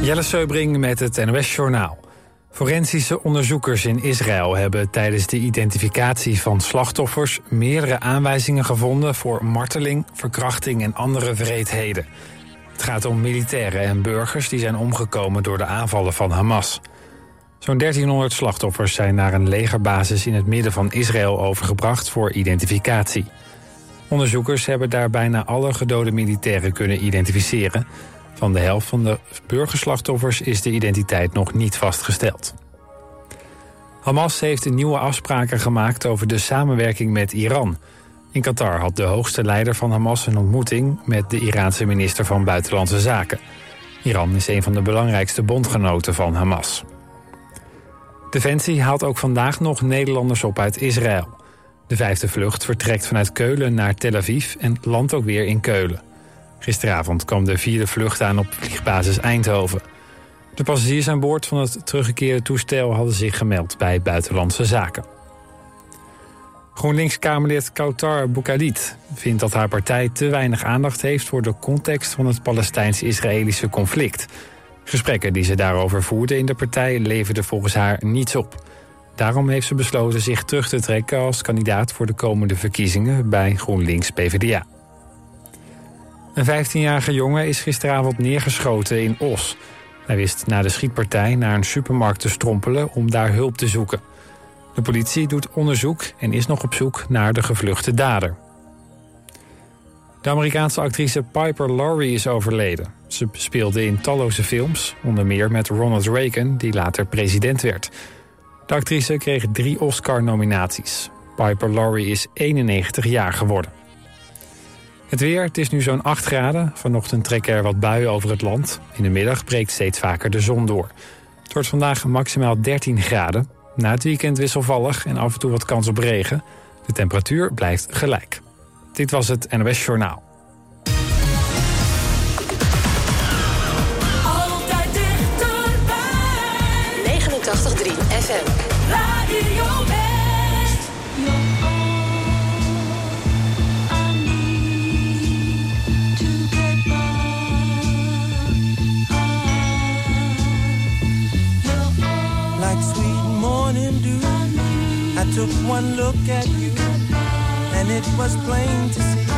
Jelle Seubring met het NOS Journaal. Forensische onderzoekers in Israël hebben tijdens de identificatie van slachtoffers meerdere aanwijzingen gevonden voor marteling, verkrachting en andere wreedheden. Het gaat om militairen en burgers die zijn omgekomen door de aanvallen van Hamas. Zo'n 1300 slachtoffers zijn naar een legerbasis in het midden van Israël overgebracht voor identificatie. Onderzoekers hebben daar bijna alle gedode militairen kunnen identificeren. Van de helft van de burgerslachtoffers is de identiteit nog niet vastgesteld. Hamas heeft nieuwe afspraken gemaakt over de samenwerking met Iran. In Qatar had de hoogste leider van Hamas een ontmoeting met de Iraanse minister van Buitenlandse Zaken. Iran is een van de belangrijkste bondgenoten van Hamas. Defensie haalt ook vandaag nog Nederlanders op uit Israël. De vijfde vlucht vertrekt vanuit Keulen naar Tel Aviv en landt ook weer in Keulen. Gisteravond kwam de vierde vlucht aan op vliegbasis Eindhoven. De passagiers aan boord van het teruggekeerde toestel hadden zich gemeld bij Buitenlandse Zaken. GroenLinks-Kamerlid Kautar Boukadit vindt dat haar partij te weinig aandacht heeft voor de context van het Palestijns-Israëlische conflict. Gesprekken die ze daarover voerde in de partij leverden volgens haar niets op. Daarom heeft ze besloten zich terug te trekken als kandidaat voor de komende verkiezingen bij GroenLinks-PVDA. Een 15-jarige jongen is gisteravond neergeschoten in Os. Hij wist na de schietpartij naar een supermarkt te strompelen om daar hulp te zoeken. De politie doet onderzoek en is nog op zoek naar de gevluchte dader. De Amerikaanse actrice Piper Laurie is overleden. Ze speelde in talloze films, onder meer met Ronald Reagan, die later president werd. De actrice kreeg drie Oscar-nominaties. Piper Laurie is 91 jaar geworden. Het weer, het is nu zo'n 8 graden. Vanochtend trekken er wat buien over het land. In de middag breekt steeds vaker de zon door. Het wordt vandaag maximaal 13 graden. Na het weekend wisselvallig en af en toe wat kans op regen. De temperatuur blijft gelijk. Dit was het NOS Journaal. Altijd dichterbij. 89.3 FM. Took one look at you, and it was plain to see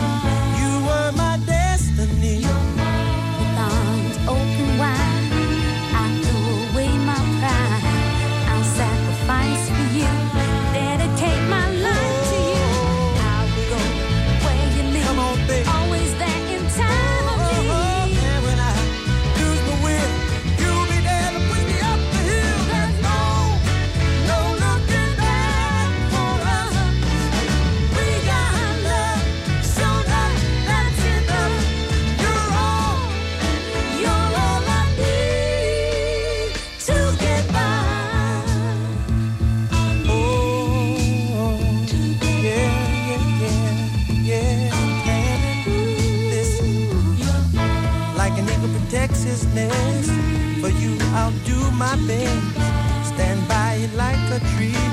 my best. Stand by you like a tree,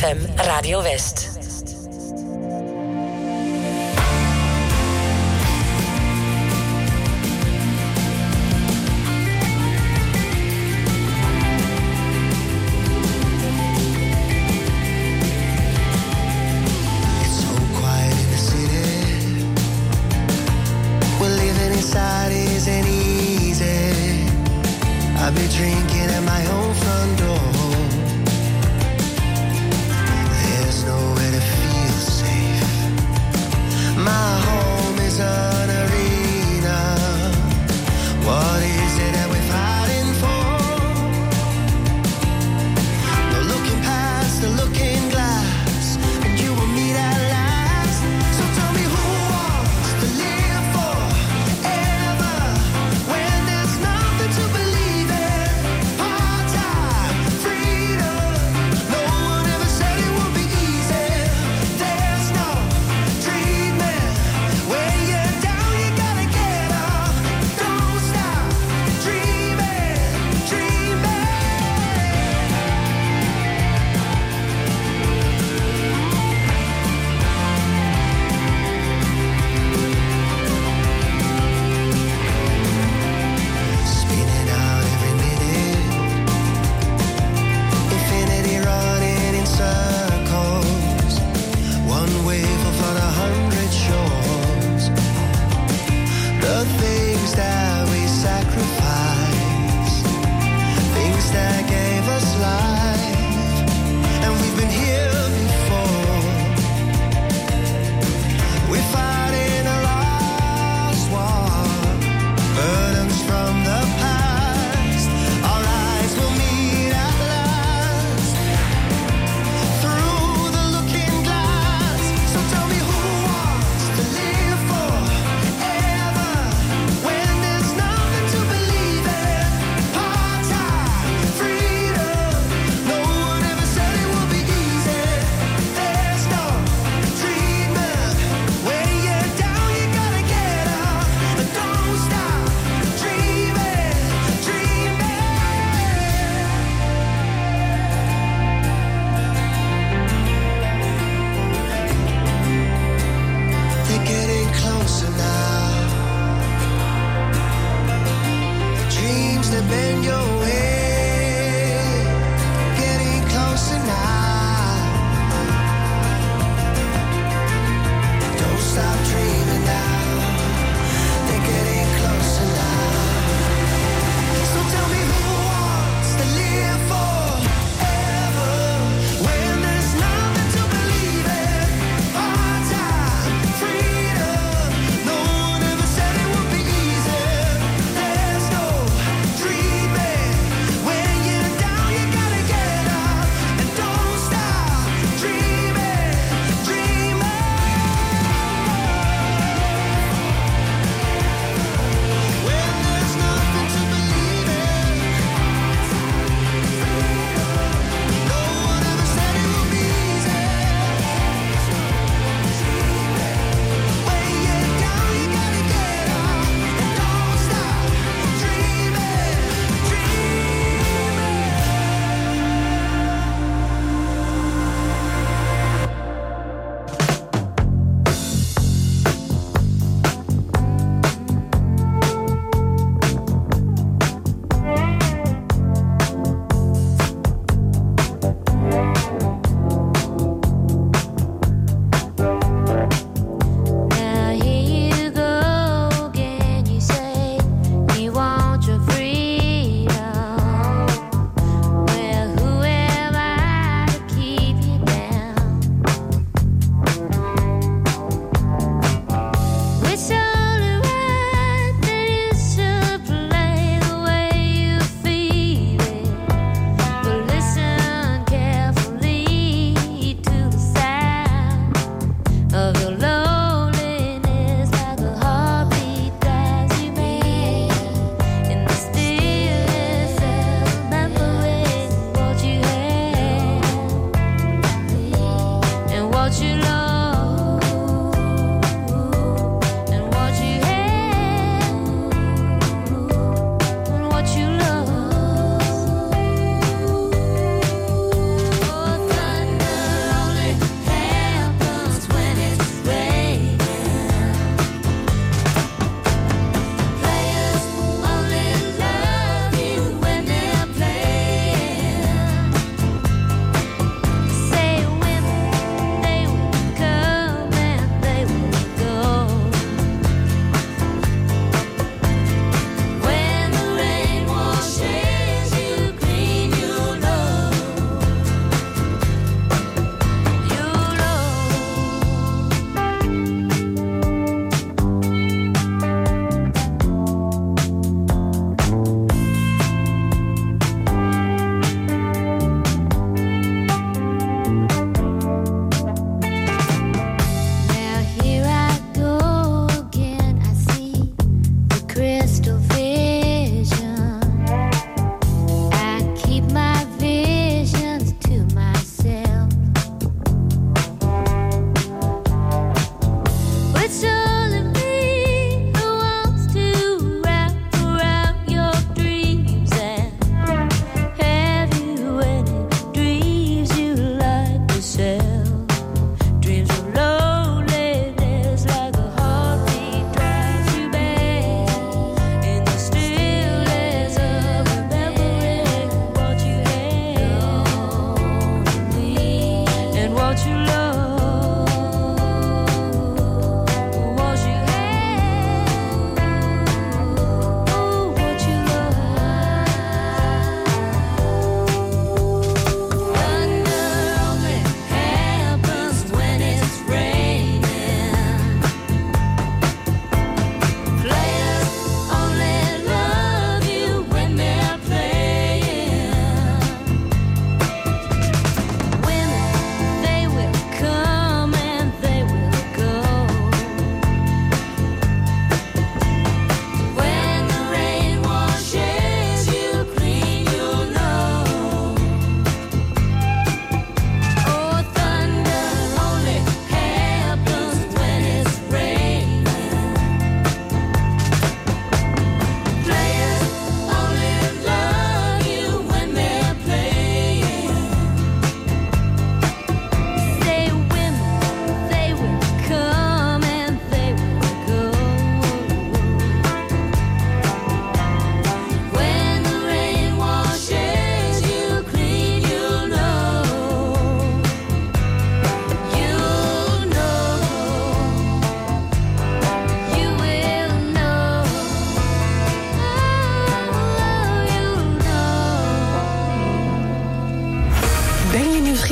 ZFM Radio West.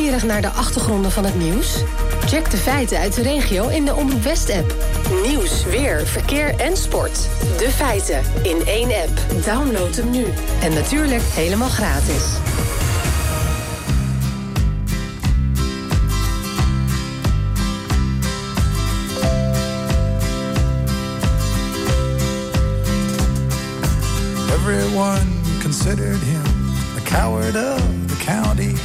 Naar de achtergronden van het nieuws? Check de feiten uit de regio in de Omroep West-app. Nieuws, weer, verkeer en sport. De feiten in één app. Download hem nu. En natuurlijk helemaal gratis. Everyone considered him the coward of the county.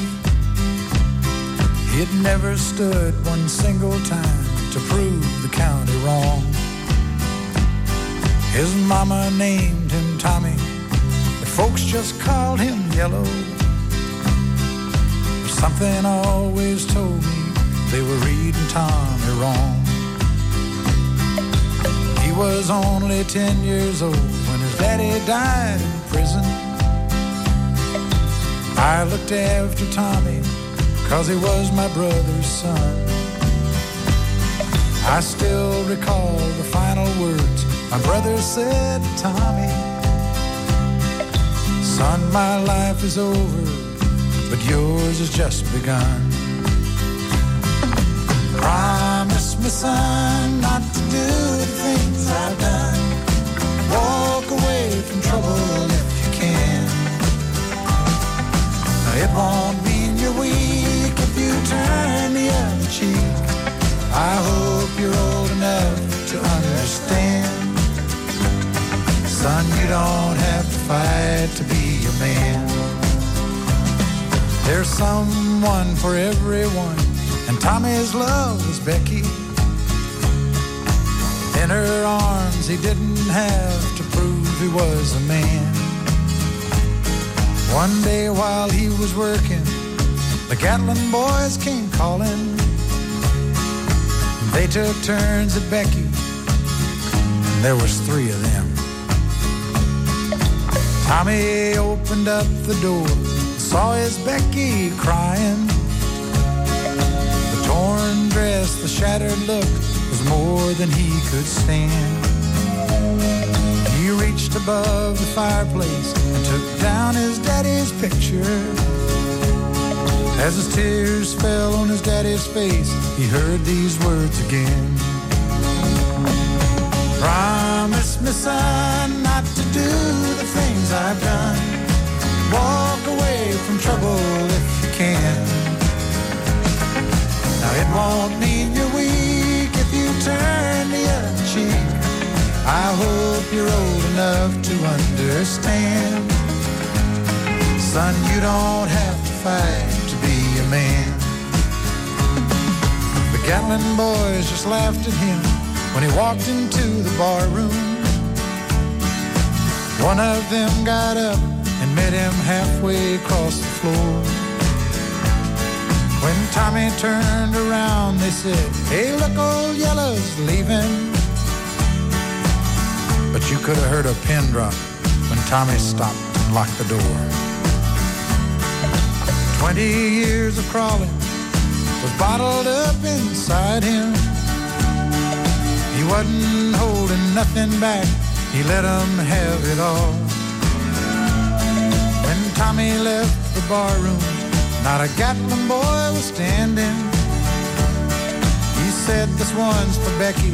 He had never stood one single time to prove the county wrong. His mama named him Tommy, but folks just called him Yellow. Something always told me they were reading Tommy wrong. He was only 10 years old when his daddy died in prison. I looked after Tommy cause he was my brother's son. I still recall the final words my brother said to Tommy. Son, my life is over, but yours has just begun. Promise me, son, not to do the things I've done. Walk away from trouble if you can. It won't I hope you're old enough to understand. Son, you don't have to fight to be a man. There's someone for everyone, and Tommy's love was Becky. In her arms, he didn't have to prove he was a man. One day while he was working, the Gatlin boys came calling. They took turns at Becky, and there was three of them. Tommy opened up the door, saw his Becky crying. The torn dress, the shattered look was more than he could stand. He reached above the fireplace and took down his daddy's picture. As his tears fell on his daddy's face, he heard these words again. Promise me, son, not to do the things I've done. Walk away from trouble if you can. Now it won't mean you're weak if you turn the other cheek. I hope you're old enough to understand. Son, you don't have to fight man. The Gatlin boys just laughed at him when he walked into the bar room. One of them got up and met him halfway across the floor. When Tommy turned around, they said, Hey, look, old Yellow's leaving. But you could have heard a pin drop when Tommy stopped and locked the door. Twenty years of crawling was bottled up inside him. He wasn't holding nothing back, he let 'em have it all. When Tommy left the barroom, not a Gatlin boy was standing. He said, This one's for Becky,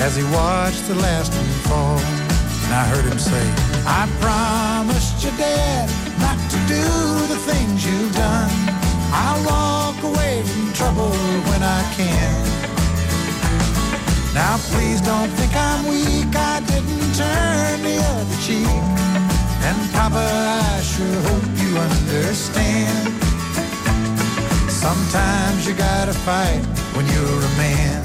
as he watched the last one fall. And I heard him say, I promised your dad do the things you've done. I'll walk away from trouble when I can. Now please don't think I'm weak, I didn't turn the other cheek. And Papa, I sure hope you understand. Sometimes you gotta fight when you're a man.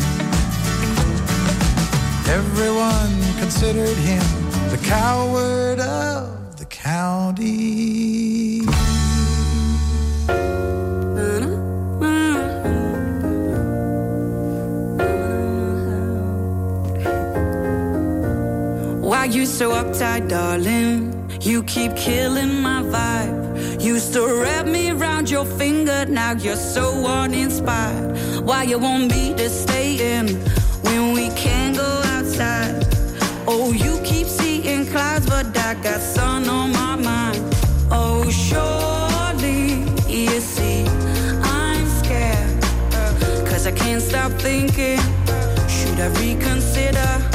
Everyone considered him the coward of the county. Why you so uptight, darling? You keep killing my vibe. Used to wrap me around your finger, now you're so uninspired. Why you want me to stay in when we can't go outside? Oh, you keep seeing clouds, but I got sun on my mind. Oh, surely you see I'm scared. Cause I can't stop thinking, should I reconsider?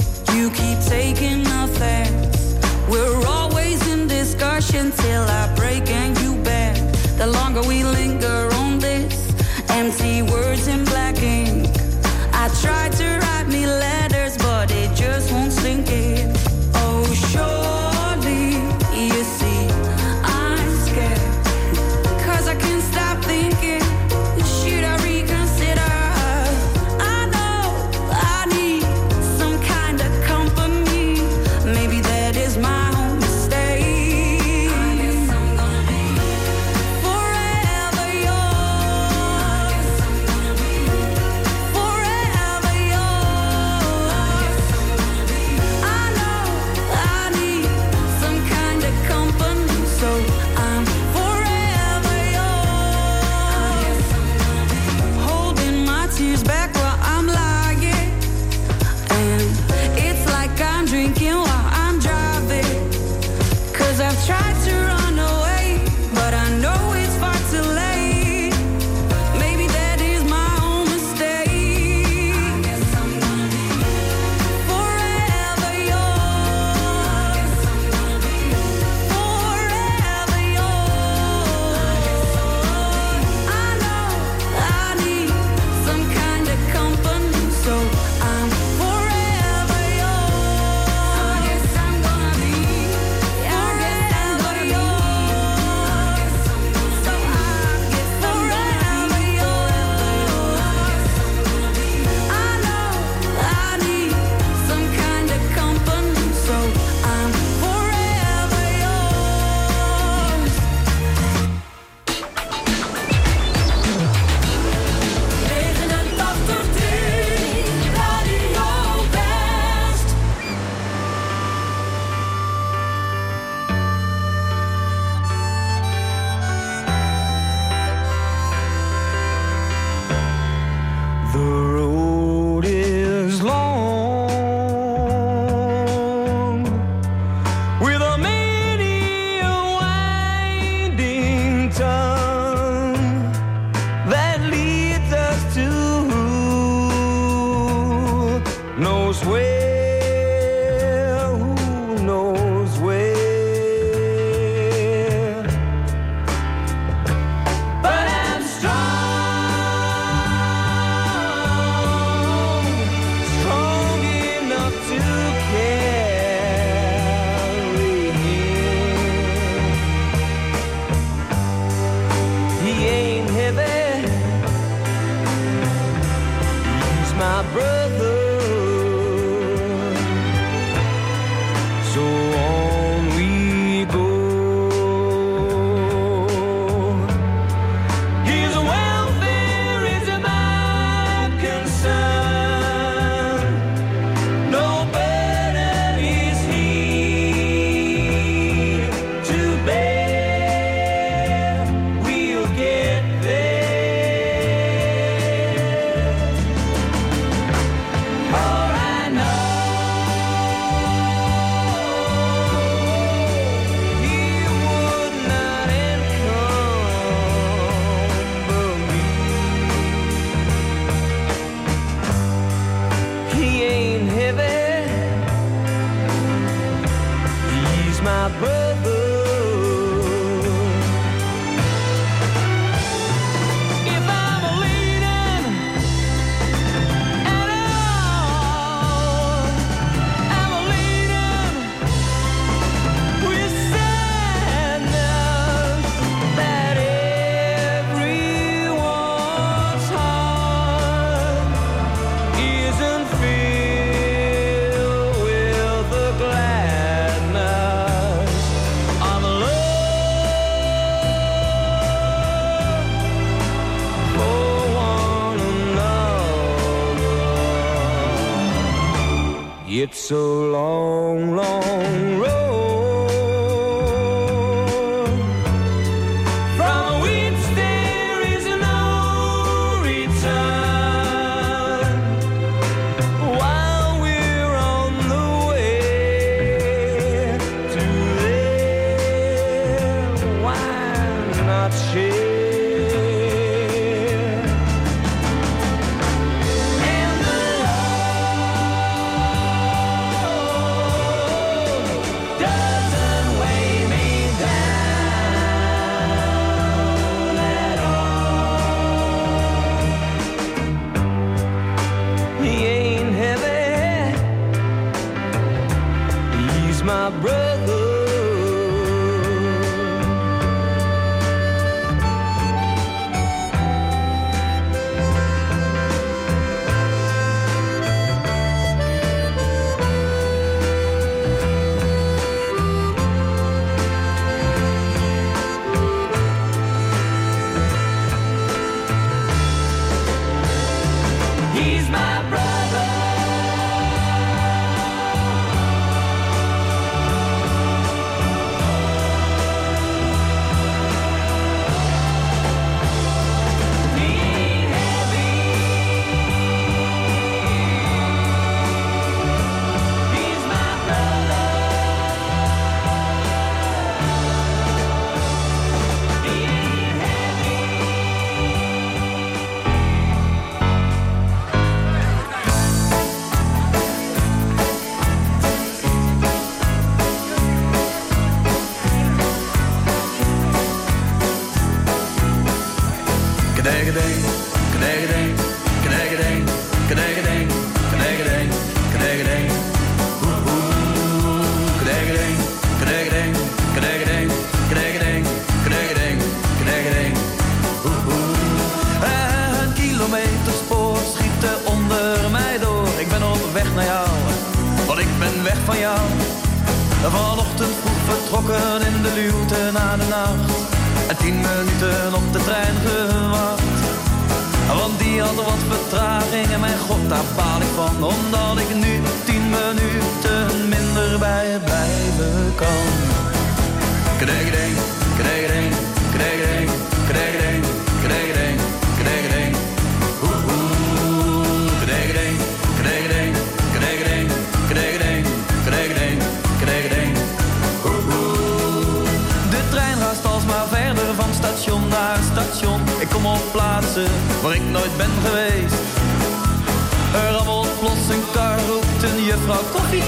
juffrouw koffie.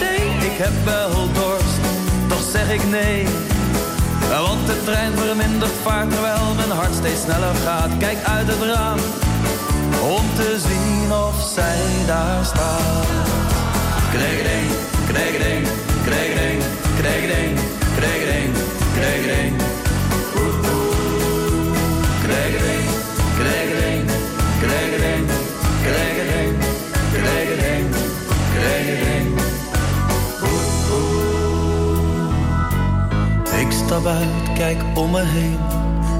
Ik heb wel dorst, toch zeg ik nee. Want de trein vermindert vaart terwijl mijn hart steeds sneller gaat. Kijk uit het raam, om te zien of zij daar staat. Kregedeng, kregedeng, kregedeng, kregedeng, kregedeng, kregedeng. Kijk om me heen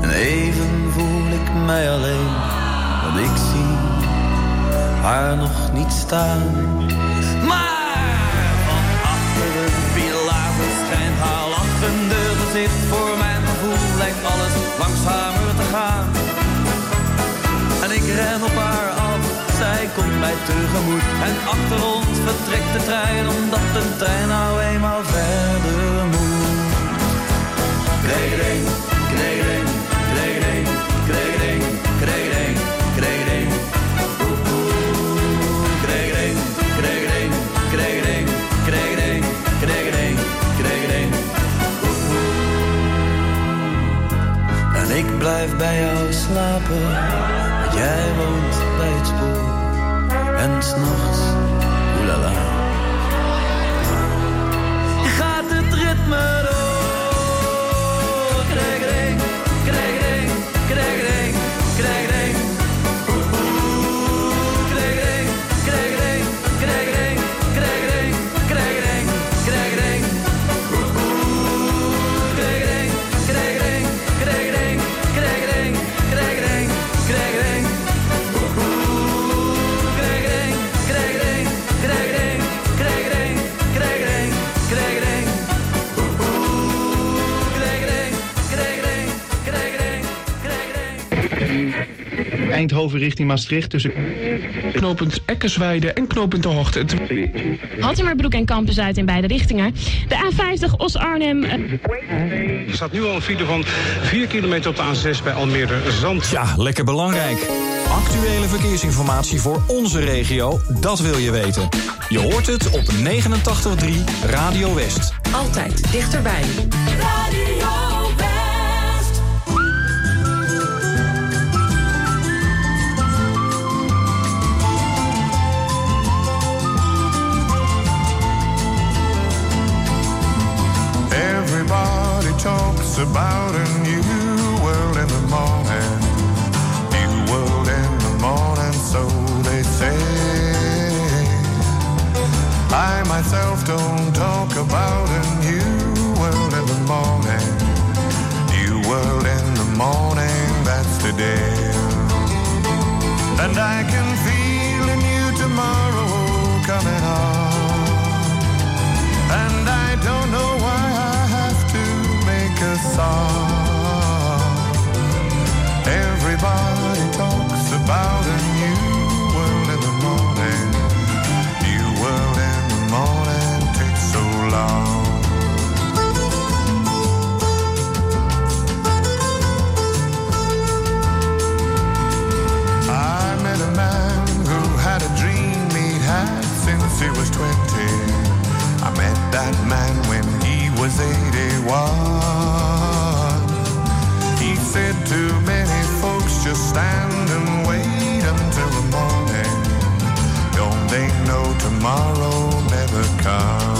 en even voel ik mij alleen. Want ik zie haar nog niet staan. Maar van achter een pilaar verschijnt haar lachende gezicht. Voor mijn gevoel lijkt alles langzamer te gaan. En ik ren op haar af, zij komt mij tegemoet. En achter ons vertrekt de trein, omdat de trein nou eenmaal verder moet. Kleding, kleding, kleding, kleding, kleding, kleding. Kleding, kleding, kleding, kleding, kleding, kleding. En ik blijf bij jou slapen, jij woont bij het spoor. En s'nachts Eindhoven richting Maastricht tussen knooppunt Eckersweide en knooppunt De Hoogte. Hattemerbroek en Kampen Zuid in beide richtingen. De A50 Os-Arnhem. eh, Er staat nu al een file van 4 kilometer op de A6 bij Almere Zand. Ja, lekker belangrijk. Actuele verkeersinformatie voor onze regio, dat wil je weten. Je hoort het op 89.3 Radio West. Altijd dichterbij. Radio talks about a new world in the morning. New world in the morning, so they say. I myself don't talk about a new world in the morning. New world in the morning, that's today. And I can feel a new tomorrow coming on. Everybody talks about a new world in the morning. New world in the morning takes so long. I met a man who had a dream he'd had since he was 20. I met that man he was 81. He said too many folks just stand and wait until the morning. Don't they know tomorrow never comes?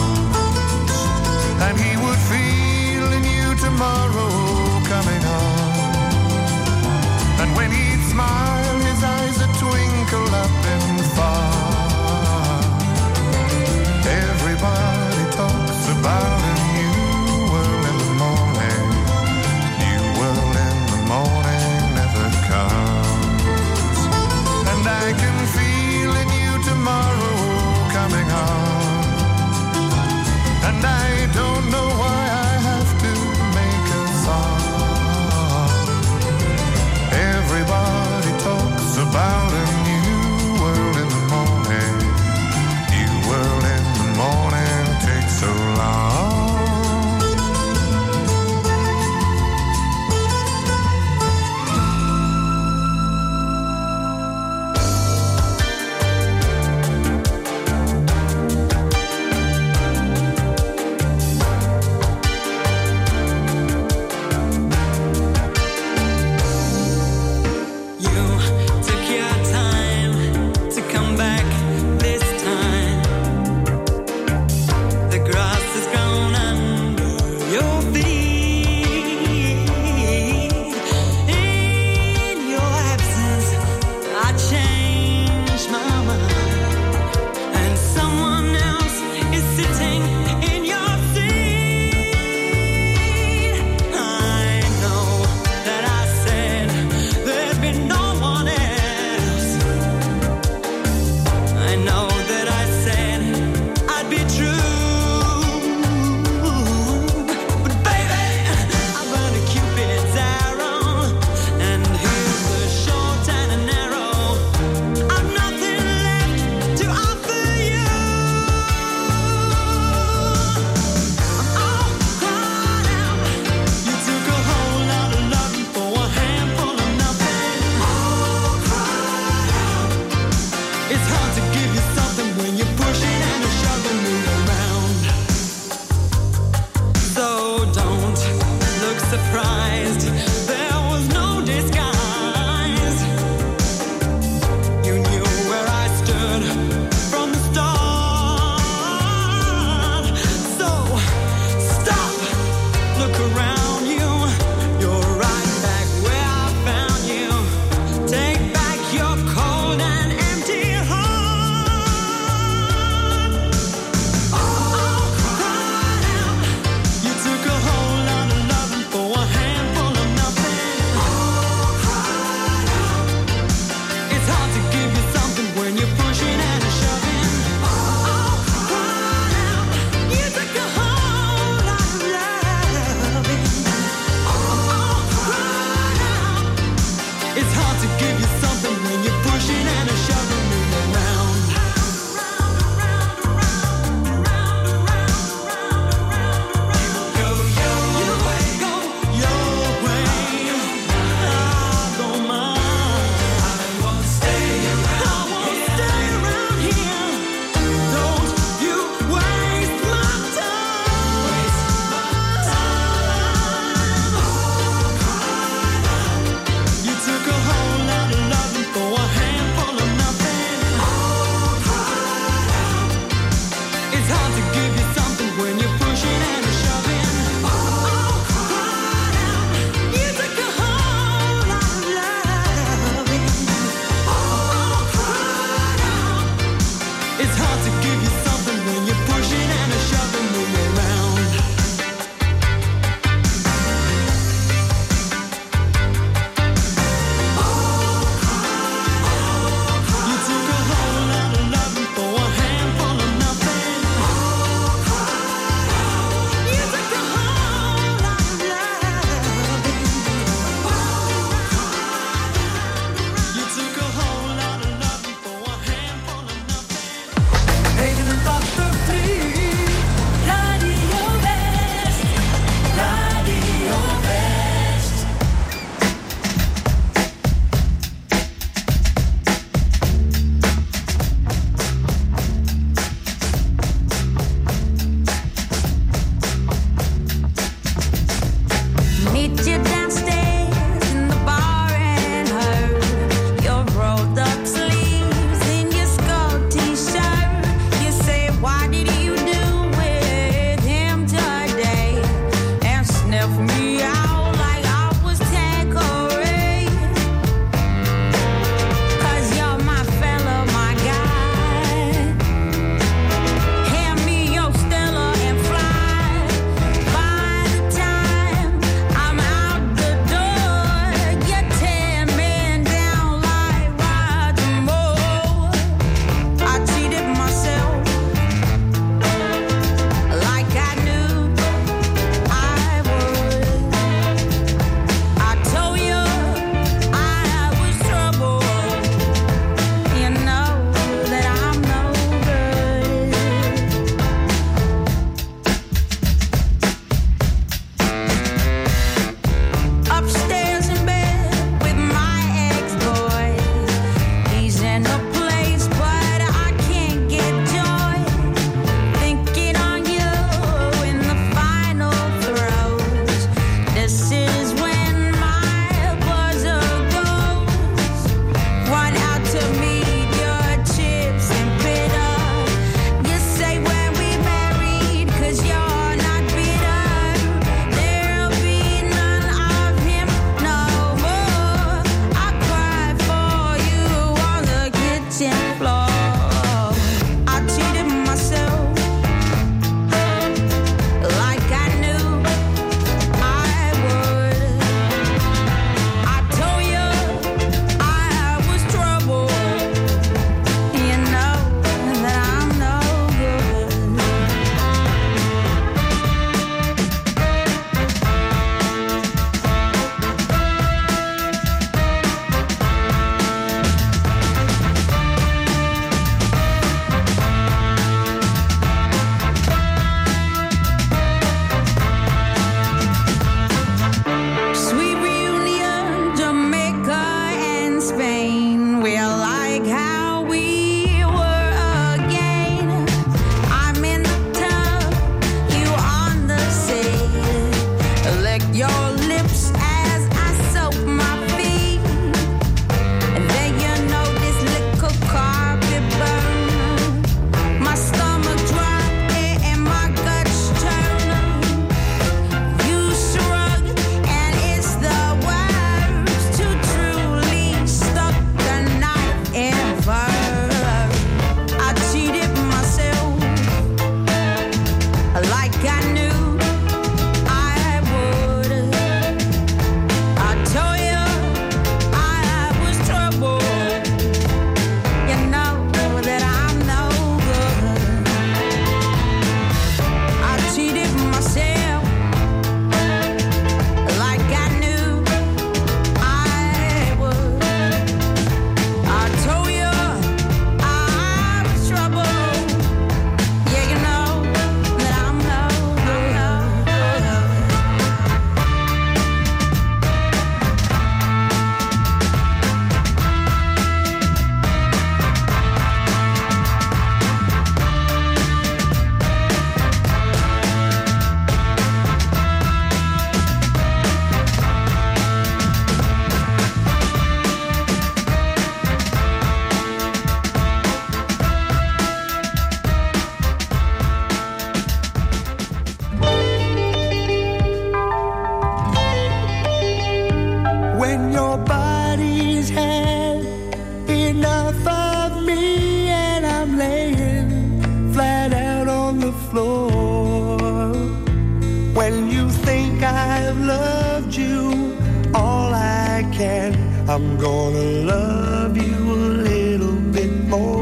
I'm gonna love you a little bit more.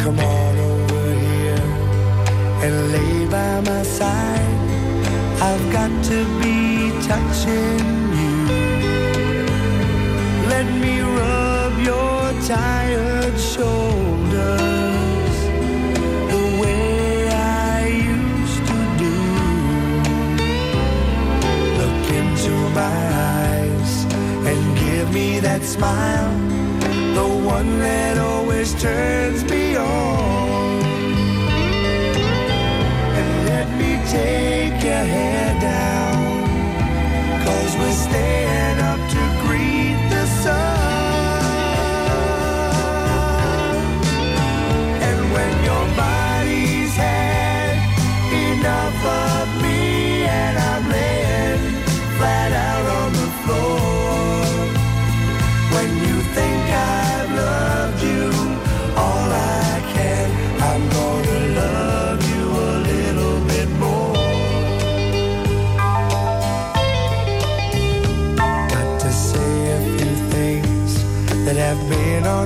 Come on over here and lay by my side. I've got to be touching you. Let me rub your tired shoulders the way I used to do. Look into my eyes give me that smile, the one that always turns me on. And let me take your hair down, cause we're staying up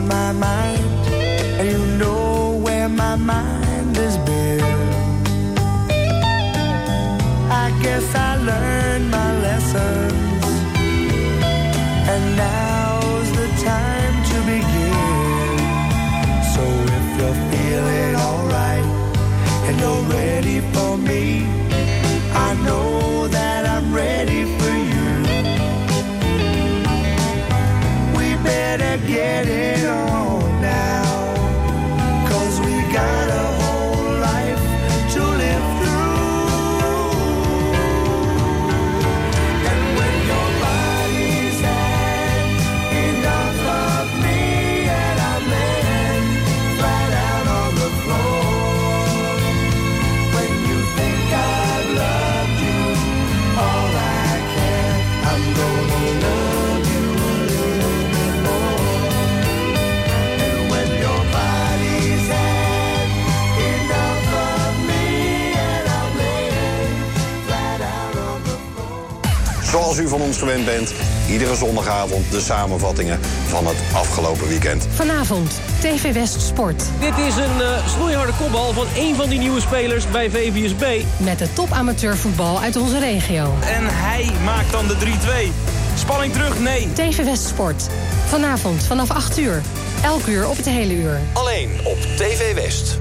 my mind, gewend bent, iedere zondagavond de samenvattingen van het afgelopen weekend. Vanavond, TV West Sport. Dit is een eh, snoeiharde kopbal van één van die nieuwe spelers bij VVSB. Met de top amateurvoetbal uit onze regio. En hij maakt dan de 3-2. Spanning terug? Nee. TV West Sport. Vanavond vanaf 8 uur. Elk uur op het hele uur. Alleen op TV West.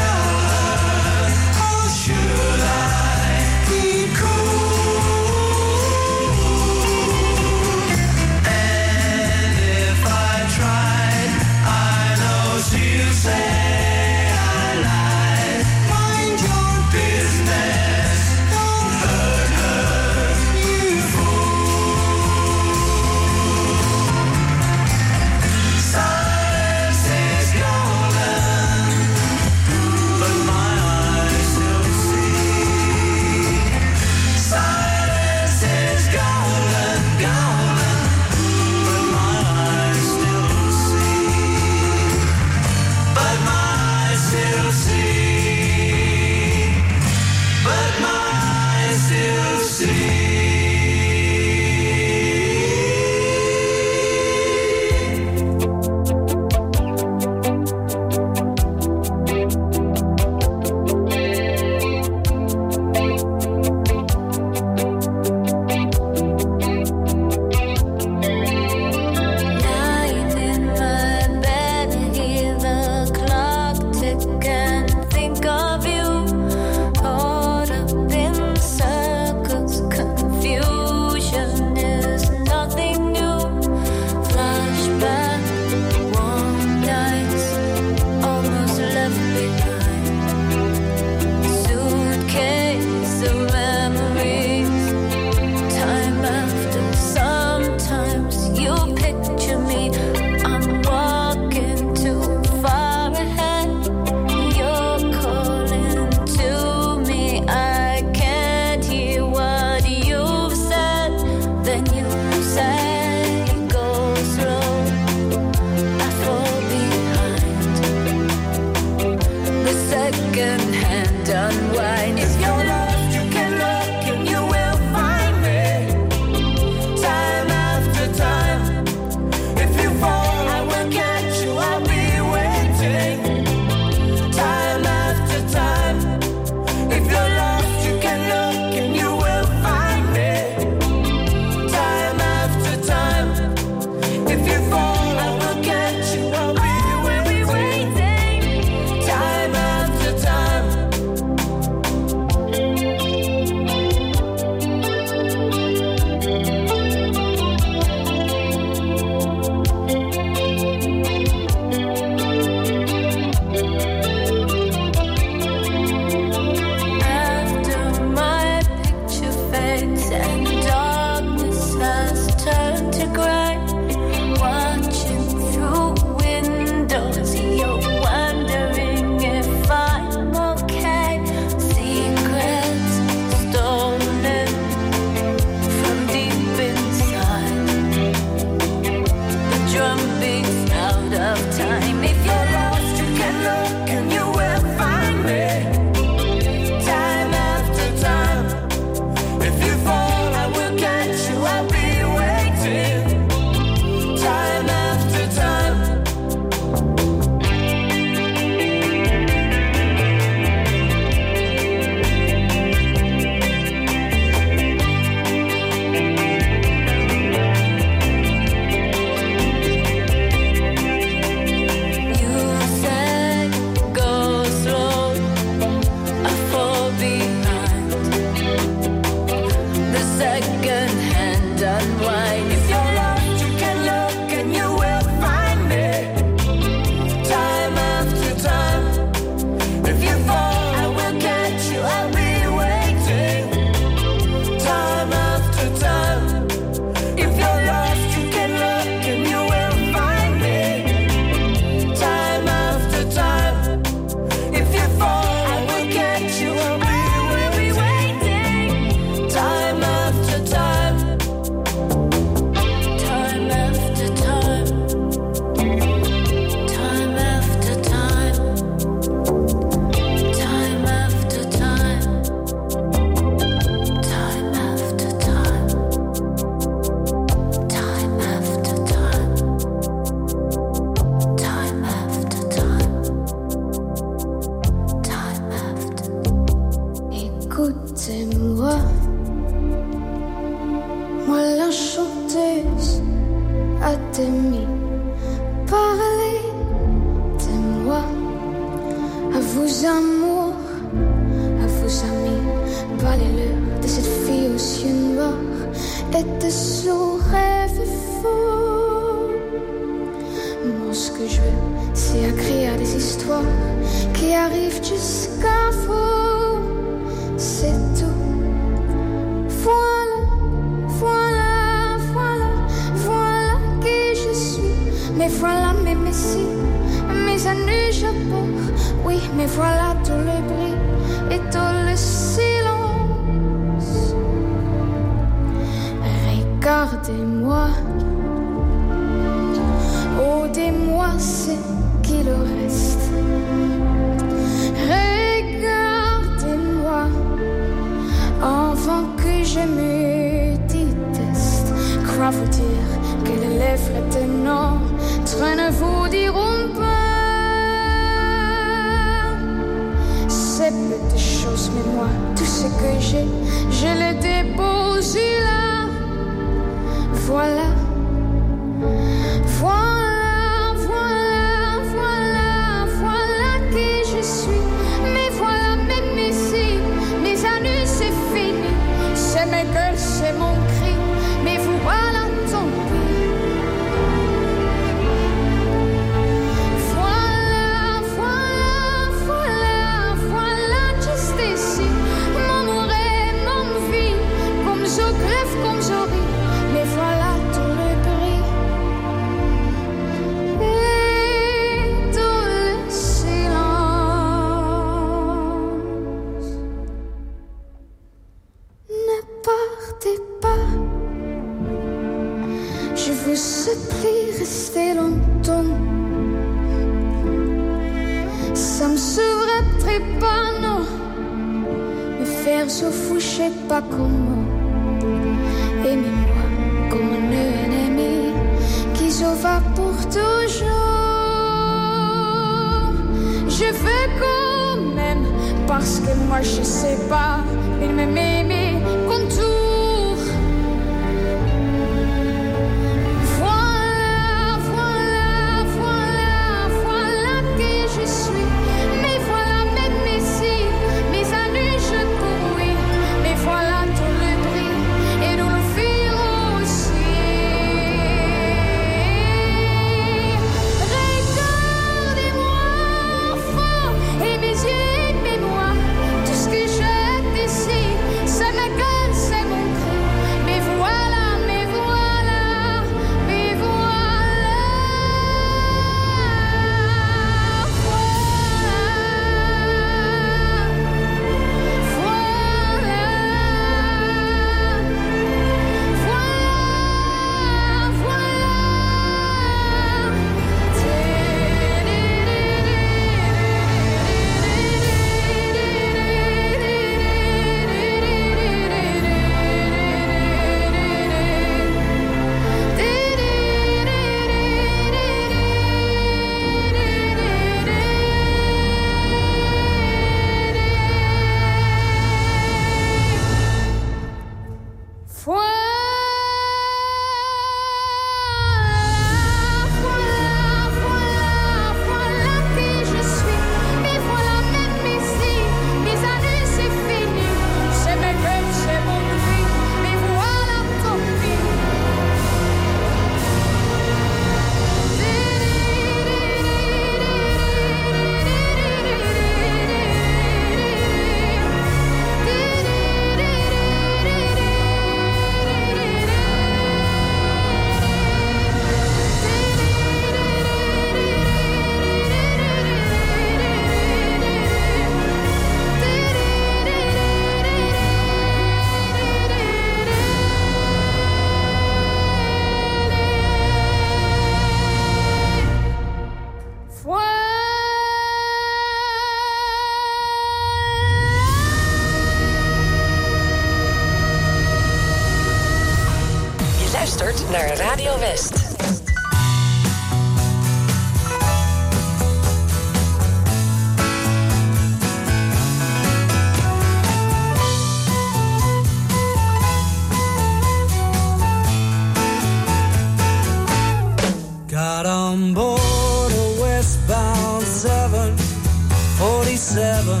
Seven.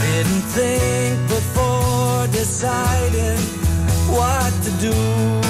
Didn't think before deciding what to do.